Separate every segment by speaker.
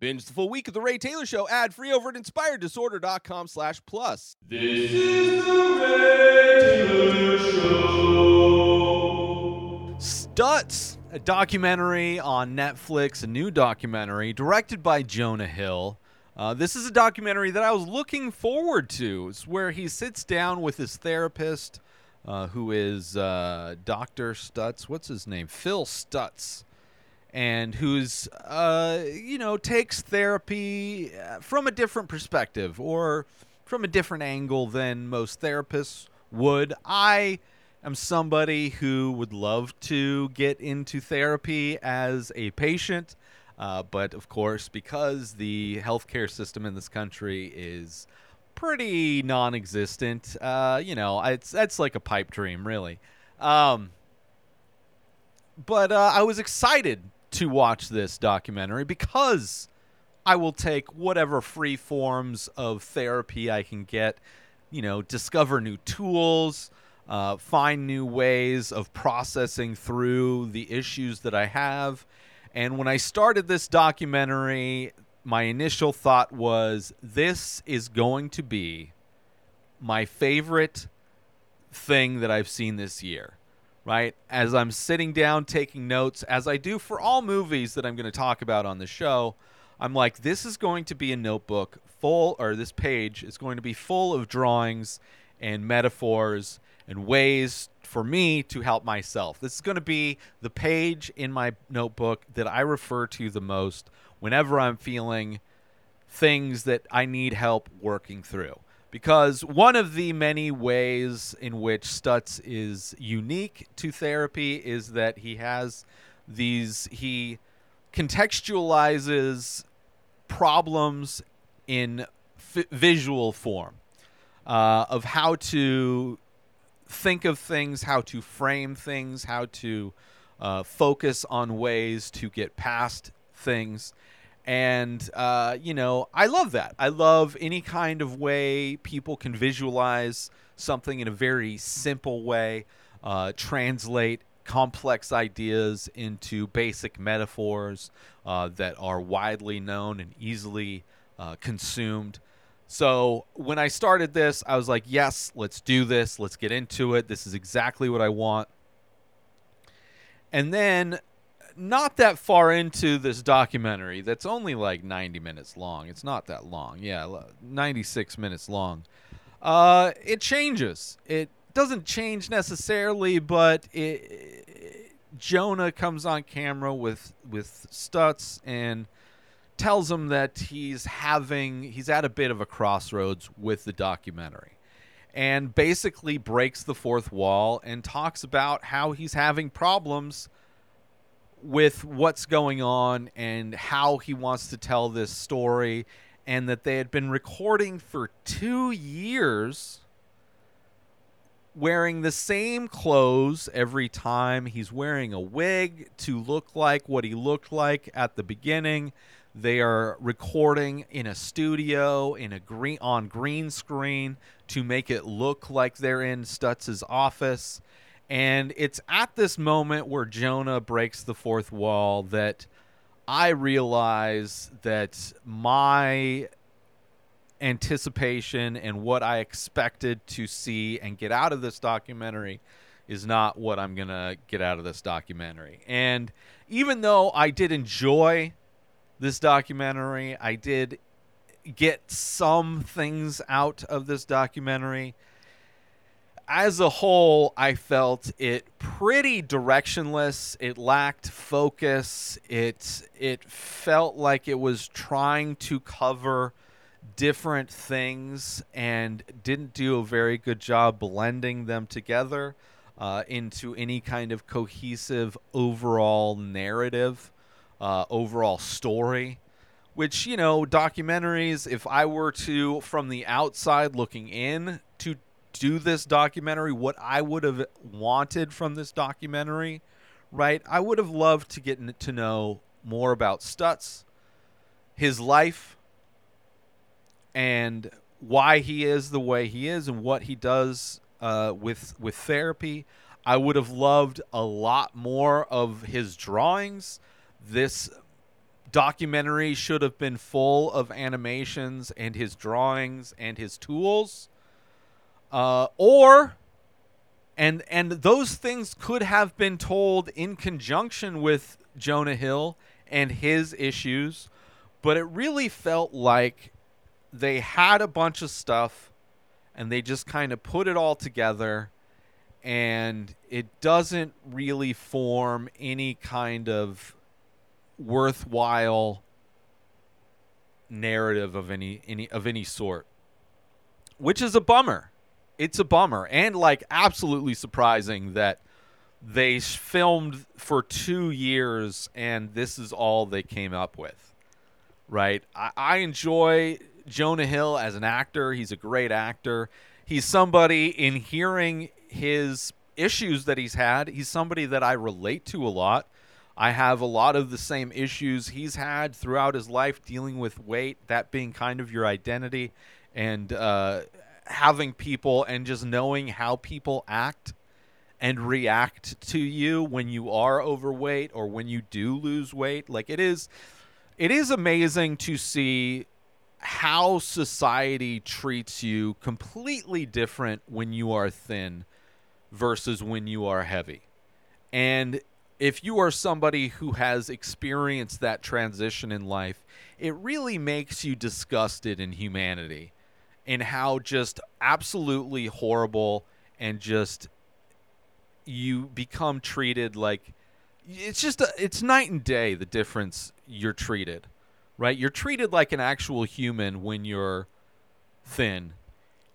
Speaker 1: Binge the full week of The Ray Taylor Show ad free over at inspireddisorder.com slash plus.
Speaker 2: This is the Ray Taylor Show.
Speaker 3: Stutz, a documentary on Netflix, a new documentary directed by Jonah Hill. Uh, this is a documentary that I was looking forward to. It's where he sits down with his therapist, uh, who is uh, Dr. Stutz. What's his name? Phil Stutz. And who's, uh, you know, takes therapy uh, from a different perspective or from a different angle than most therapists would. I am somebody who would love to get into therapy as a patient. Uh, but of course, because the healthcare system in this country is pretty non-existent, uh, you know, it's that's like a pipe dream, really. Um, but uh, I was excited to watch this documentary because I will take whatever free forms of therapy I can get. You know, discover new tools, uh, find new ways of processing through the issues that I have. And when I started this documentary, my initial thought was this is going to be my favorite thing that I've seen this year, right? As I'm sitting down taking notes, as I do for all movies that I'm going to talk about on the show, I'm like, this is going to be a notebook full, or this page is going to be full of drawings and metaphors and ways for me to help myself. This is going to be the page in my notebook that I refer to the most whenever I'm feeling things that I need help working through. Because one of the many ways in which Stutz is unique to therapy is that he has these, he contextualizes problems in f- visual form uh, of how to think of things, how to frame things, how to uh, focus on ways to get past things. And, uh, you know, I love that. I love any kind of way people can visualize something in a very simple way, uh, translate complex ideas into basic metaphors uh, that are widely known and easily uh, consumed. So when I started this, I was like, yes, let's do this. Let's get into it. This is exactly what I want. And then, not that far into this documentary, that's only like 90 minutes long. It's not that long. Yeah, 96 minutes long. Uh, it changes. It doesn't change necessarily, but it, Jonah comes on camera with with Stutz and tells him that he's having he's at a bit of a crossroads with the documentary and basically breaks the fourth wall and talks about how he's having problems with what's going on and how he wants to tell this story and that they had been recording for 2 years wearing the same clothes every time he's wearing a wig to look like what he looked like at the beginning they are recording in a studio in a green on green screen to make it look like they're in Stutz's office. And it's at this moment where Jonah breaks the fourth wall that I realize that my anticipation and what I expected to see and get out of this documentary is not what I'm going to get out of this documentary. And even though I did enjoy this documentary. I did get some things out of this documentary. As a whole, I felt it pretty directionless. It lacked focus. It it felt like it was trying to cover different things and didn't do a very good job blending them together uh, into any kind of cohesive overall narrative uh, overall story. Which, you know, documentaries, if I were to, from the outside looking in, to do this documentary, what I would have wanted from this documentary, right? I would have loved to get to know more about Stutz, his life, and why he is the way he is and what he does uh, with with therapy. I would have loved a lot more of his drawings this documentary should have been full of animations and his drawings and his tools. Uh, or and and those things could have been told in conjunction with Jonah Hill and his issues, but it really felt like they had a bunch of stuff and they just kind of put it all together and it doesn't really form any kind of worthwhile narrative of any any of any sort which is a bummer it's a bummer and like absolutely surprising that they filmed for 2 years and this is all they came up with right? I, I enjoy jonah hill as an actor. He's a great actor. He's somebody in hearing his issues that he's had he's somebody that i relate to a lot. I have a lot of the same issues he's had throughout his life dealing with weight, that being kind of your identity, and uh, having people and just knowing how people act and react to you when you are overweight or when you do lose weight. Like it is, it is amazing to see how society treats you completely different when you are thin versus when you are heavy. And if you are somebody who has experienced that transition in life, it really makes you disgusted in humanity and how just absolutely horrible and just you become treated like it's just a, it's night and day the difference you're treated right? You're treated like an actual human when you're thin.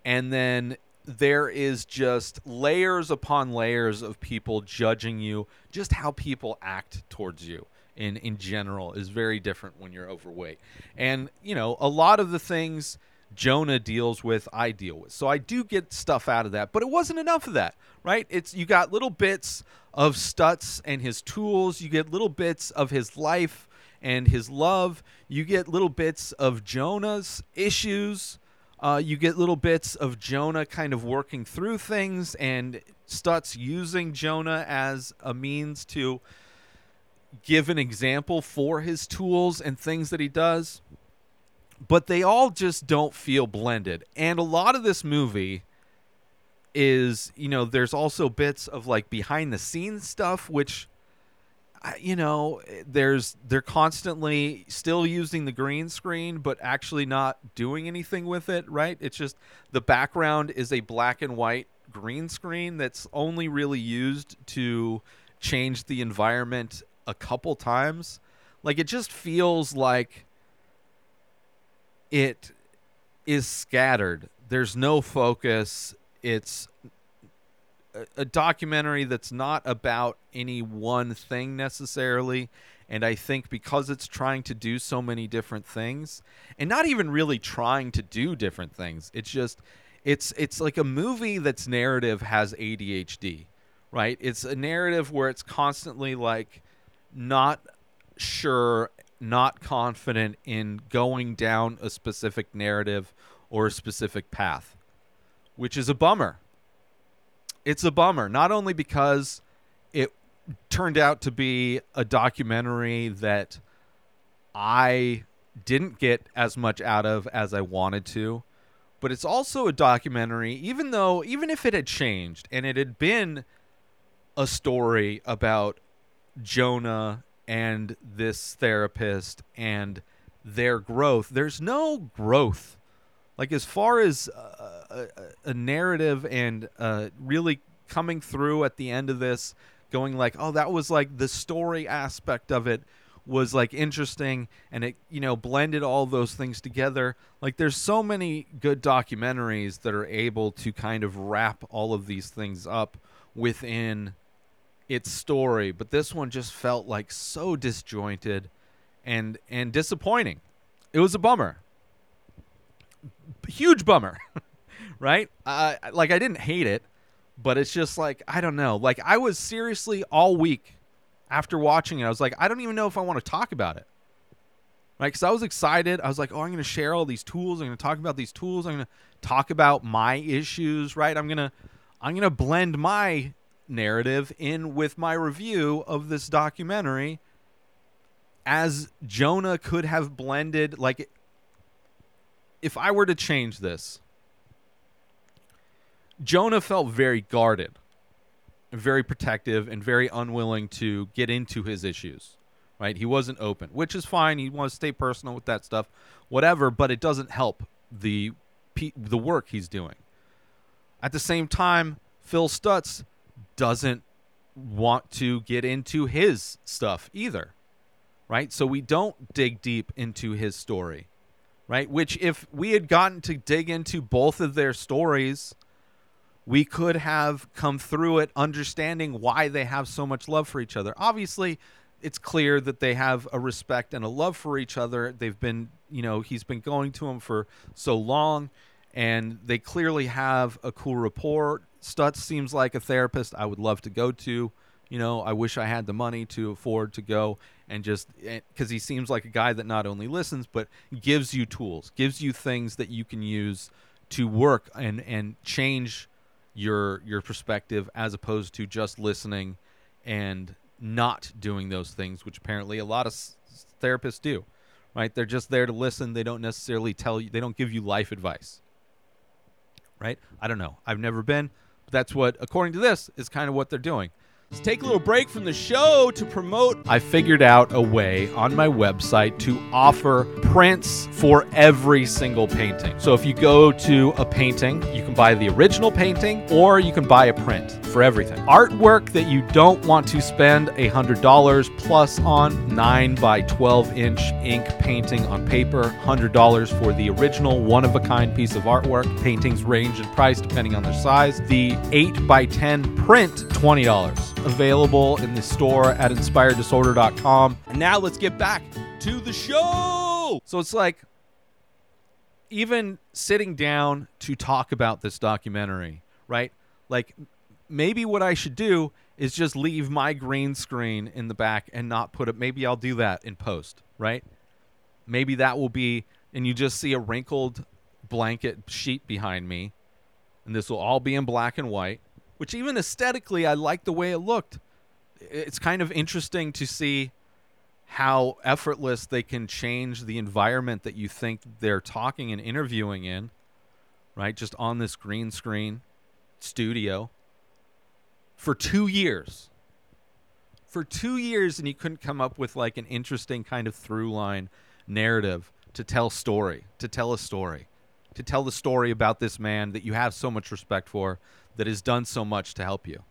Speaker 3: And then there is just layers upon layers of people judging you. Just how people act towards you in in general is very different when you're overweight. And you know a lot of the things jonah deals with i deal with. So i do get stuff out of that but it wasn't enough of that right? It's you got little bits of stutz and his tools. You get little bits of his life and his love. You get little bits of jonah's issues. Uh, you get little bits of Jonah kind of working through things and Stutz using Jonah as a means to give an example for his tools and things that he does. But they all just don't feel blended. And a lot of this movie is, you know, there's also bits of like behind the scenes stuff, which you know there's they're constantly still using the green screen but actually not doing anything with it right it's just the background is a black and white green screen that's only really used to change the environment a couple times like it just feels like it is scattered. There's no focus. It's a- documentary that's not about any one thing necessarily. And i think because it's trying to do so many different things and not even really trying to do different things it's just it's it's like a movie that's narrative has adhd right? It's a narrative where it's constantly like not sure not confident in going down a specific narrative or a specific path which is a bummer. It's a bummer not only because it turned out to be a documentary that I didn't get as much out of as I wanted to, but it's also a documentary even though even if it had changed and it had been a story about Jonah and this therapist and their growth, there's no growth. Like as far as uh, a, a narrative and uh, really coming through at the end of this going like oh that was like the story aspect of it was like interesting and it you know blended all those things together like there's so many good documentaries that are able to kind of wrap all of these things up within its story but this one just felt like so disjointed and and disappointing it was a bummer huge bummer, right? Uh, like I didn't hate it, but it's just like I don't know. Like I was seriously all week after watching it, I was like, I don't even know if I want to talk about it, right? Because I was excited. I was like, oh, I'm going to share all these tools. I'm going to talk about these tools. I'm going to talk about my issues, right? I'm gonna I'm gonna blend my narrative in with my review of this documentary. as Jonah could have blended like if I were to change this Jonah felt very guarded, very protective and very unwilling to get into his issues. Right? He wasn't open, which is fine. He wants to stay personal with that stuff, whatever, but it doesn't help the the work he's doing. At the same time, Phil Stutz doesn't want to get into his stuff either. Right? So we don't dig deep into his story. Right? Which if we had gotten to dig into both of their stories, we could have come through it understanding why they have so much love for each other. Obviously, it's clear that they have a respect and a love for each other. They've been, you know, he's been going to him for so long, and they clearly have a cool rapport. Stutz seems like a therapist I would love to go to. You know, I wish I had the money to afford to go and just eh, because he seems like a guy that not only listens but gives you tools, gives you things that you can use to work and and change your your perspective as opposed to just listening and not doing those things, which apparently a lot of s- therapists do. Right? They're just there to listen. They don't necessarily tell you. They don't give you life advice. Right? I don't know. I've never been. But that's what, according to this, is kind of what they're doing.
Speaker 1: Let's take a little break from the show to promote.
Speaker 3: I figured out a way on my website to offer prints for every single painting. So if you go to a painting, you can buy the original painting or you can buy a print for everything. Artwork that you don't want to spend $100 plus on 9 by 12 inch ink painting on paper, $100 for the original one of a kind piece of artwork. Paintings range in price depending on their size. The 8 by 10 print, $20 available in the store at inspireddisorder.com.
Speaker 1: And now let's get back to the show.
Speaker 3: So it's like even sitting down to talk about this documentary, right? Like maybe what I should do is just leave my green screen in the back and not put it maybe I'll do that in post, right? Maybe that will be and you just see a wrinkled blanket sheet behind me and this will all be in black and white, which even aesthetically I like the way it looked. It's kind of interesting to see how effortless they can change the environment that you think they're talking and interviewing in, right? Just on this green screen studio for two years. For two years, and you couldn't come up with like an interesting kind of through line narrative to tell story, to tell a story, to tell the story about this man that you have so much respect for that has done so much to help you.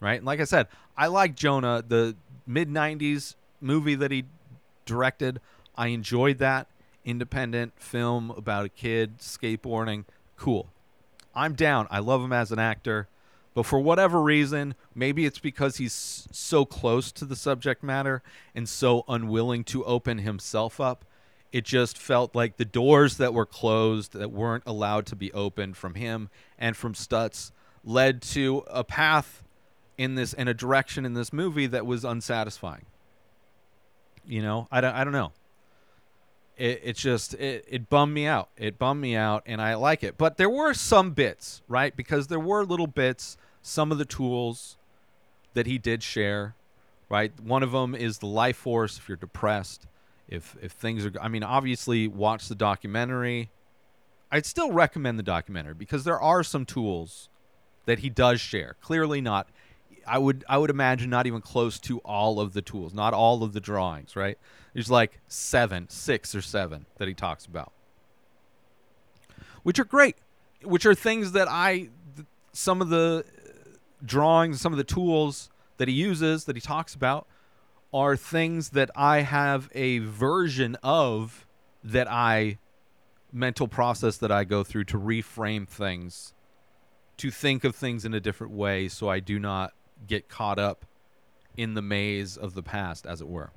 Speaker 3: Right? And like I said, I like Jonah, the mid 90s movie that he directed. I enjoyed that independent film about a kid skateboarding. Cool. I'm down. I love him as an actor. But for whatever reason, maybe it's because he's so close to the subject matter and so unwilling to open himself up. It just felt like the doors that were closed, that weren't allowed to be opened from him and from Stutz, led to a path in this in a direction in this movie that was unsatisfying. You know, I don't, I don't know. It, it's just it, it bummed me out. It bummed me out, and I like it. But there were some bits, right? Because there were little bits, some of the tools that he did share, right? One of them is the life force. If you're depressed, if if things are, I mean, obviously watch the documentary. I'd still recommend the documentary because there are some tools that he does share. Clearly not I would I would imagine not even close to all of the tools, not all of the drawings, right? There's like seven, six or seven that he talks about. Which are great. Which are things that I some of the uh, drawings, some of the tools that he uses that he talks about are things that I have a version of that I mental process that I go through to reframe things to think of things in a different way so I do not get caught up in the maze of the past, as it were.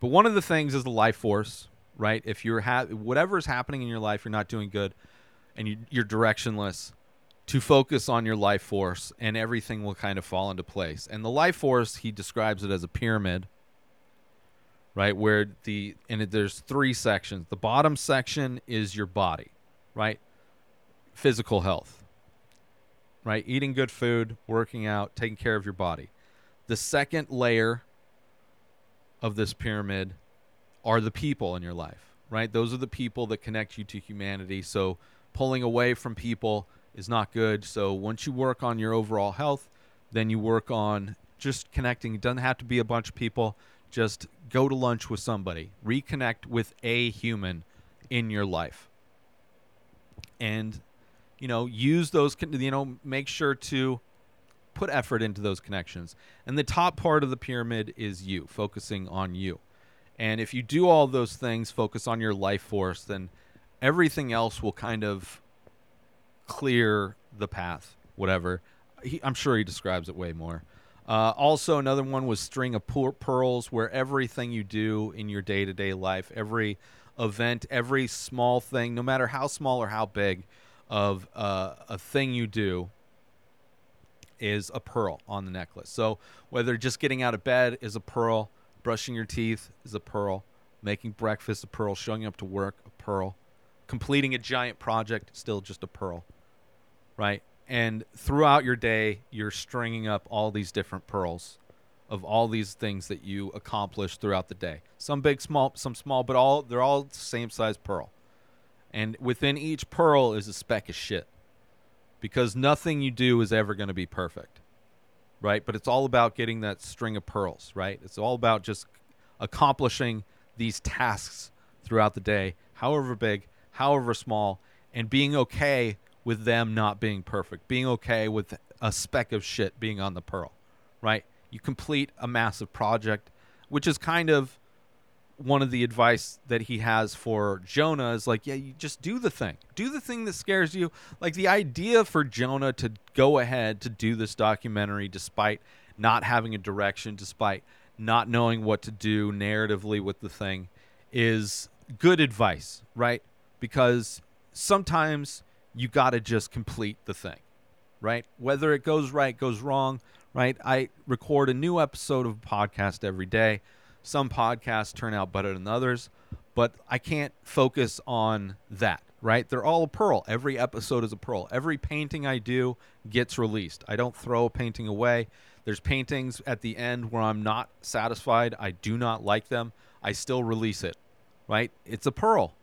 Speaker 3: But one of the things is the life force, right? If you're ha- whatever is happening in your life, you're not doing good, and you, you're directionless, to focus on your life force, and everything will kind of fall into place. And the life force, he describes it as a pyramid, right? Where the and it, there's three sections. The bottom section is your body, right? Physical health, right? Eating good food, working out, taking care of your body. The second layer of this pyramid are the people in your life, right? Those are the people that connect you to humanity. So pulling away from people is not good. So once you work on your overall health, then you work on just connecting. It doesn't have to be a bunch of people. Just go to lunch with somebody, reconnect with a human in your life. And you know, use those you know, make sure to put effort into those connections. And the top part of the pyramid is you, focusing on you. And if you do all those things, focus on your life force, then everything else will kind of clear the path, whatever. He, I'm sure he describes it way more. Uh, also, another one was string of pearls, where everything you do in your day to day life, every event, every small thing, no matter how small or how big, of uh, a thing you do is a pearl on the necklace. So whether just getting out of bed is a pearl, brushing your teeth is a pearl, making breakfast a pearl, showing up to work a pearl, completing a giant project still just a pearl. Right? And throughout your day, you're stringing up all these different pearls of all these things that you accomplish throughout the day. Some big, small, some small, but all they're all the same size pearl. And within each pearl is a speck of shit because nothing you do is ever going to be perfect, right? But it's all about getting that string of pearls, right? It's all about just accomplishing these tasks throughout the day, however big, however small, and being okay with them not being perfect, being okay with a speck of shit being on the pearl, right? You complete a massive project, which is kind of one of the advice that he has for Jonah is like, yeah, you just do the thing. Do the thing that scares you. Like the idea for Jonah to go ahead to do this documentary despite not having a direction, despite not knowing what to do narratively with the thing is good advice, right? Because sometimes you got to just complete the thing, right? Whether it goes right, goes wrong, right? I record a new episode of a podcast every day. Some podcasts turn out better than others, but I can't focus on that, right? They're all a pearl. Every episode is a pearl. Every painting I do gets released. I don't throw a painting away. There's paintings at the end where I'm not satisfied. I do not like them. I still release it, right? It's a pearl.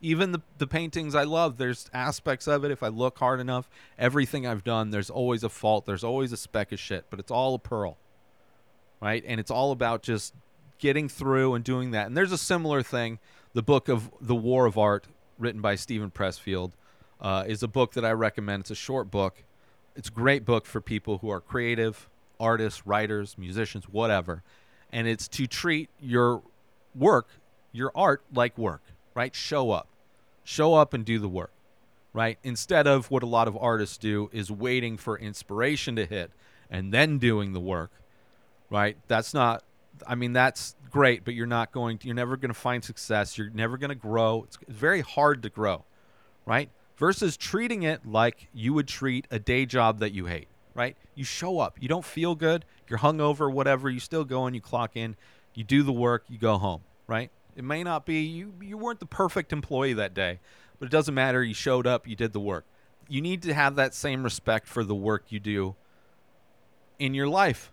Speaker 3: Even the, the paintings I love, there's aspects of it. If I look hard enough, everything I've done, there's always a fault. There's always a speck of shit, but it's all a pearl, right? And it's all about just getting through and doing that. And there's a similar thing. The book of The War of Art, written by Steven Pressfield, uh, is a book that I recommend. It's a short book. It's a great book for people who are creative, artists, writers, musicians, whatever. And it's to treat your work, your art, like work, right? Show up. Show up and do the work, right? Instead of what a lot of artists do is waiting for inspiration to hit and then doing the work, right? That's not I mean, that's great, but you're not going to, you're never going to find success. You're never going to grow. It's very hard to grow, right? Versus treating it like you would treat a day job that you hate, right? You show up. You don't feel good. You're hungover, whatever. You still go and you clock in. You do the work. You go home, right? It may not be, you, you weren't the perfect employee that day, but it doesn't matter. You showed up. You did the work. You need to have that same respect for the work you do in your life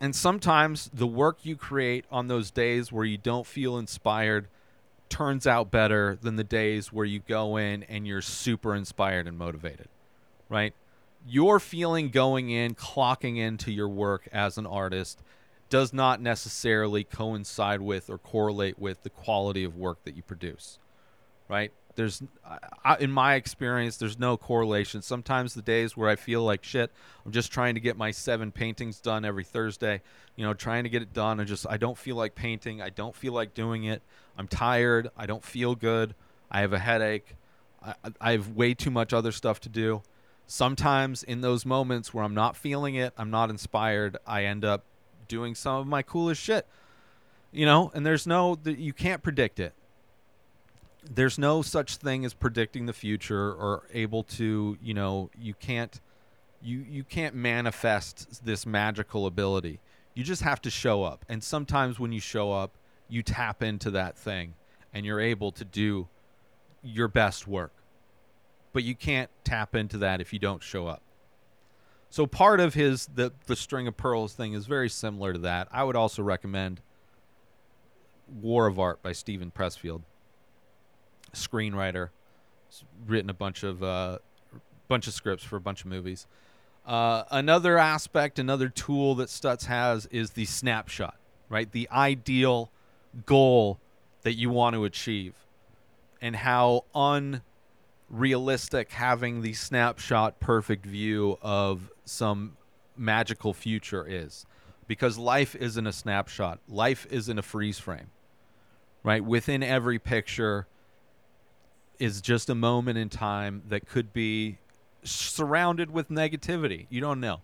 Speaker 3: and sometimes the work you create on those days where you don't feel inspired turns out better than the days where you go in and you're super inspired and motivated, right? Your feeling going in, clocking into your work as an artist does not necessarily coincide with or correlate with the quality of work that you produce, right? There's I, in my experience there's no correlation. Sometimes the days where i feel like shit i'm just trying to get my seven paintings done every thursday you know trying to get it done. And just i don't feel like painting. I don't feel like doing it. I'm tired. I don't feel good. I have a headache. I, I have way too much other stuff to do. Sometimes in those moments where i'm not feeling it i'm not inspired i end up doing some of my coolest shit you know? And there's no you can't predict it there's no such thing as predicting the future or able to you know you can't you you can't manifest this magical ability. You just have to show up. And sometimes when you show up you tap into that thing and you're able to do your best work. But you can't tap into that if you don't show up. So part of his the the string of pearls thing is very similar to that. I would also recommend War of Art by Steven Pressfield, screenwriter, He's written a bunch of uh, bunch of scripts for a bunch of movies. Uh, another aspect, another tool that Stutz has is the snapshot, right? The ideal goal that you want to achieve, and how unrealistic having the snapshot perfect view of some magical future is. Because life isn't a snapshot, life isn't a freeze frame, right? Within every picture is just a moment in time that could be surrounded with negativity. You don't know.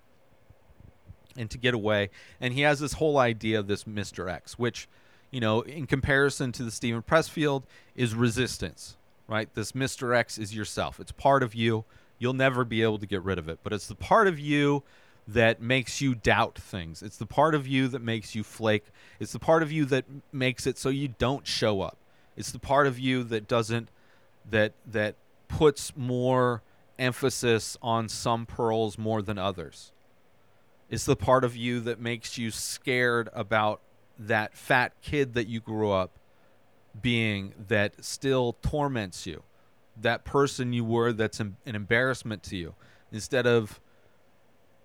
Speaker 3: And to get away. And he has this whole idea of this Mr. X, which, you know, in comparison to the Steven Pressfield, is resistance, right? This Mr. X is yourself. It's part of you. You'll never be able to get rid of it. But it's the part of you that makes you doubt things. It's the part of you that makes you flake. It's the part of you that makes it so you don't show up. It's the part of you that doesn't that that puts more emphasis on some pearls more than others. It's the part of you that makes you scared about that fat kid that you grew up being that still torments you. That person you were that's an embarrassment to you. Instead of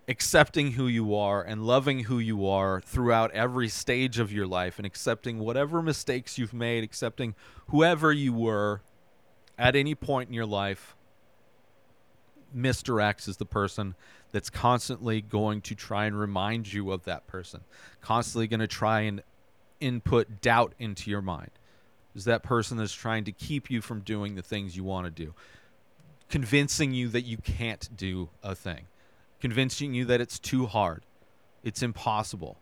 Speaker 3: accepting who you are and loving who you are throughout every stage of your life and accepting whatever mistakes you've made, accepting whoever you were at any point in your life, Mr. X is the person that's constantly going to try and remind you of that person, constantly going to try and input doubt into your mind. Is that person that's trying to keep you from doing the things you want to do, convincing you that you can't do a thing, convincing you that it's too hard, it's impossible.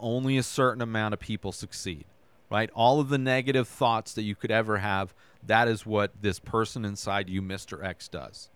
Speaker 3: Only a certain amount of people succeed, right? All of the negative thoughts that you could ever have that is what this person inside you, Mr. X, does.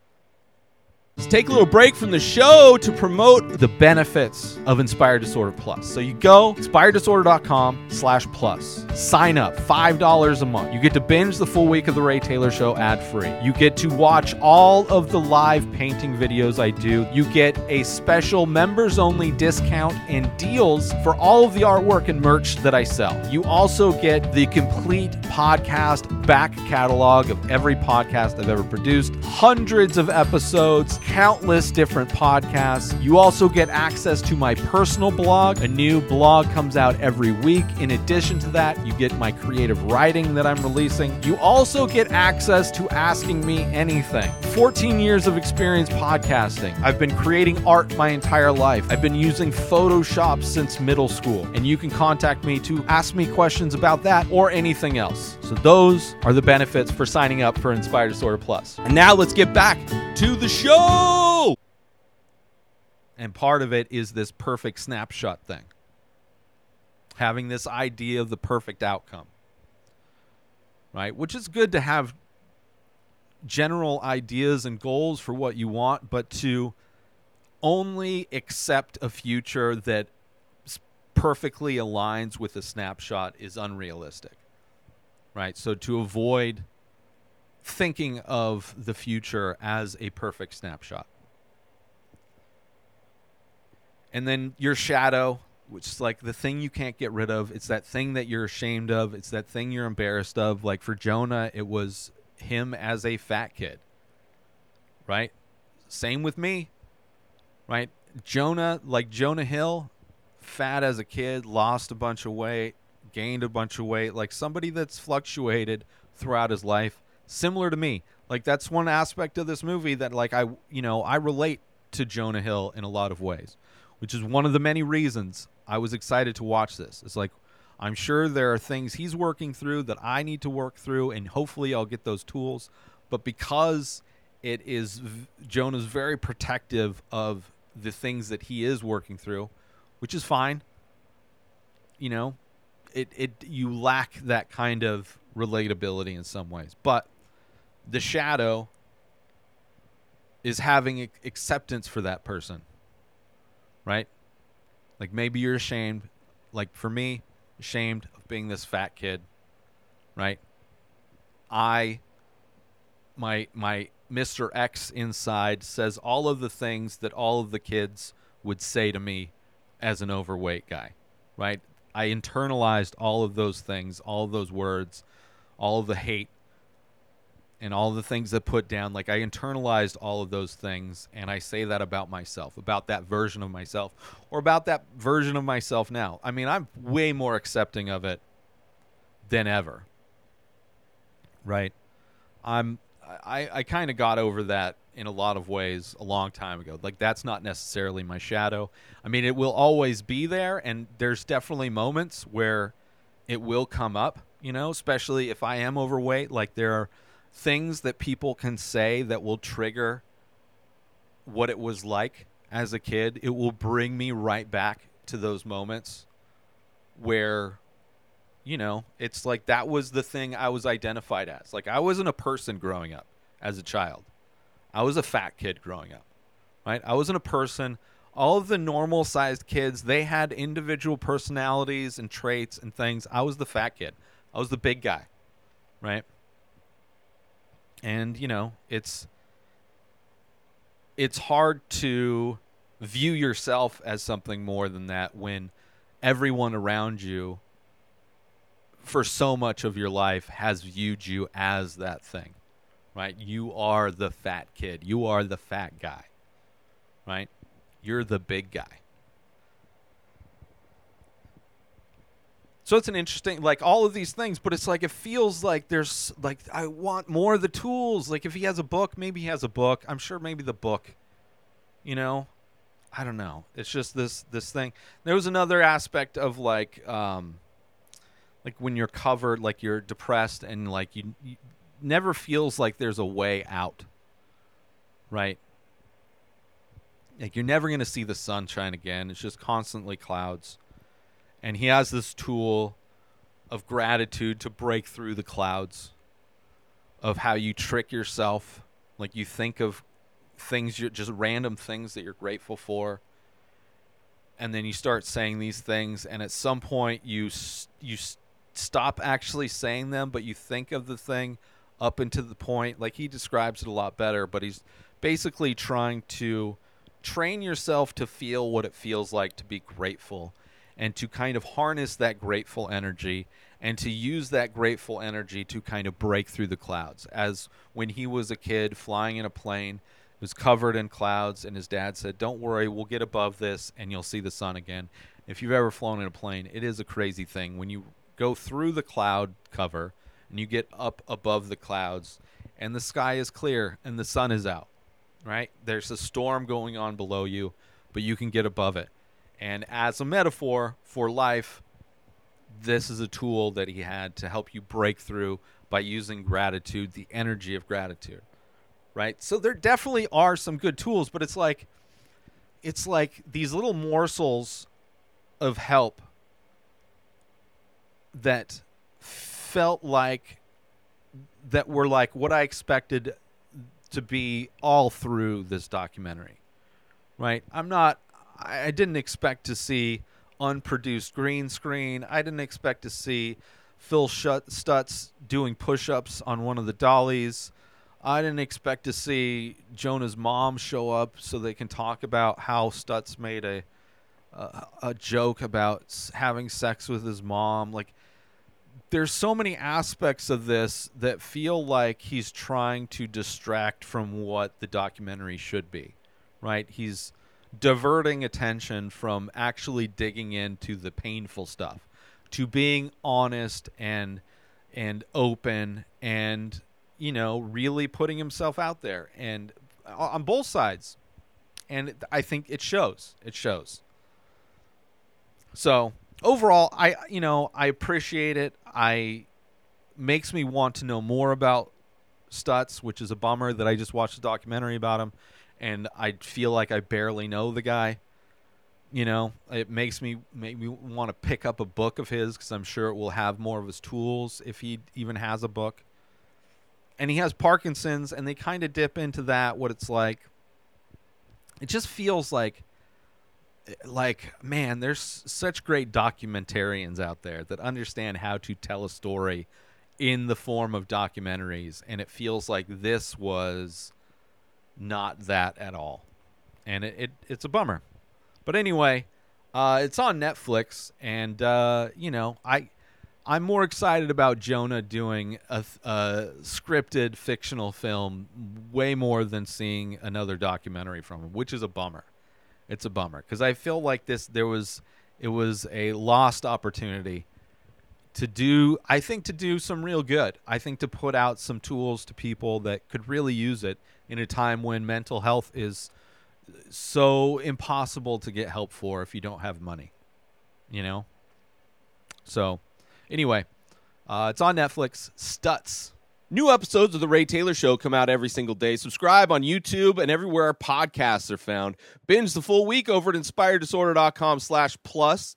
Speaker 1: Let's take a little break from the show to promote
Speaker 3: the benefits of Inspired Disorder Plus. So you go inspireddisorder.com slash plus. Sign up, $5 a month. You get to binge the full week of the Ray Taylor Show ad free. You get to watch all of the live painting videos I do. You get a special members only discount and deals for all of the artwork and merch that I sell. You also get the complete podcast back catalog of every podcast I've ever produced, hundreds of episodes countless different podcasts. You also get access to my personal blog. A new blog comes out every week. In addition to that, you get my creative writing that I'm releasing. You also get access to asking me anything. 14 years of experience podcasting. I've been creating art my entire life. I've been using Photoshop since middle school, and you can contact me to ask me questions about that or anything else. So those are the benefits for signing up for Inspired Disorder Plus.
Speaker 1: And now let's get back to the show.
Speaker 3: And part of it is this perfect snapshot thing. Having this idea of the perfect outcome. Right? Which is good to have general ideas and goals for what you want, but to only accept a future that perfectly aligns with a snapshot is unrealistic. Right? So to avoid thinking of the future as a perfect snapshot. And then your shadow, which is like the thing you can't get rid of. It's that thing that you're ashamed of. It's that thing you're embarrassed of. Like for Jonah, it was him as a fat kid. Right? Same with me. Right? Jonah, like Jonah Hill, fat as a kid, lost a bunch of weight, gained a bunch of weight. Like somebody that's fluctuated throughout his life similar to me. Like that's one aspect of this movie that like I you know, I relate to Jonah Hill in a lot of ways, which is one of the many reasons I was excited to watch this. It's like I'm sure there are things he's working through that I need to work through and hopefully I'll get those tools, but because it is Jonah's very protective of the things that he is working through, which is fine. You know, it it you lack that kind of relatability in some ways. But the shadow is having acceptance for that person. Right? Like maybe you're ashamed. Like for me, ashamed of being this fat kid. Right? I my my Mr. X inside says all of the things that all of the kids would say to me as an overweight guy, right? I internalized all of those things, all of those words, all of the hate, and all the things that put down. Like I internalized all of those things, and I say that about myself, about that version of myself, or about that version of myself now. I mean, I'm way more accepting of it than ever. Right? I'm I, I kind of got over that in a lot of ways a long time ago. Like that's not necessarily my shadow. I mean, it will always be there, and there's definitely moments where it will come up. You know, especially if I am overweight. Like there are things that people can say that will trigger what it was like as a kid. It will bring me right back to those moments where you know, it's like that was the thing I was identified as. Like I wasn't a person growing up as a child. I was a fat kid growing up. Right? I wasn't a person. All of the normal sized kids, they had individual personalities and traits and things. I was the fat kid. I was the big guy. Right? And, you know, it's it's hard to view yourself as something more than that when everyone around you for so much of your life has viewed you as that thing, right? You are the fat kid. You are the fat guy, right? You're the big guy. So it's an interesting, like all of these things, but it's like it feels like there's like I want more of the tools. Like if he has a book, maybe he has a book. I'm sure maybe the book, you know, I don't know. It's just this this thing. There was another aspect of like um, like when you're covered like you're depressed and like you, you never feels like there's a way out right like you're never to see the sunshine again it's just constantly clouds and he has this tool of gratitude to break through the clouds of how you trick yourself. Like you think of things you just random things that you're grateful for. And then you start saying these things and at some point you you stop actually saying them, but you think of the thing up into the point. Like he describes it a lot better, but he's basically trying to train yourself to feel what it feels like to be grateful and to kind of harness that grateful energy and to use that grateful energy to kind of break through the clouds. As when he was a kid flying in a plane, it was covered in clouds, and his dad said, Don't worry, we'll get above this and you'll see the sun again. If you've ever flown in a plane, it is a crazy thing. When you go through the cloud cover and you get up above the clouds and the sky is clear and the sun is out right there's a storm going on below you but you can get above it and as a metaphor for life this is a tool that he had to help you break through by using gratitude the energy of gratitude right so there definitely are some good tools but it's like it's like these little morsels of help that felt like that were like what I expected to be all through this documentary. Right? I'm not I didn't expect to see unproduced green screen. I didn't expect to see Phil Stutz doing push-ups on one of the dollies. I didn't expect to see Jonah's mom show up so they can talk about how Stutz made a a, a joke about having sex with his mom. Like there's so many aspects of this that feel like he's trying to distract from what the documentary should be, right? He's diverting attention from actually digging into the painful stuff to being honest and and open and you know really putting himself out there and uh, on both sides. And i think it shows. It shows. So overall, I you know I appreciate it. I makes me want to know more about Stutz, which is a bummer that I just watched a documentary about him, and I feel like I barely know the guy. You know, it makes me make me want to pick up a book of his because I'm sure it will have more of his tools if he even has a book. And he has Parkinson's, and they kind of dip into that what it's like. It just feels like like man there's such great documentarians out there that understand how to tell a story in the form of documentaries and it feels like this was not that at all, and it, it it's a bummer. But anyway, uh, it's on Netflix, and uh, you know I I'm more excited about Jonah doing a, a scripted fictional film way more than seeing another documentary from him, which is a bummer. It's a bummer because I feel like this there was it was a lost opportunity to do I think to do some real good. I think to put out some tools to people that could really use it in a time when mental health is so impossible to get help for if you don't have money. You know? So, anyway, uh, it's on Netflix. Stutz.
Speaker 1: New episodes of The Ray Taylor Show come out every single day. Subscribe on YouTube and everywhere our podcasts are found. Binge the full week over at inspireddisorder.com slash plus.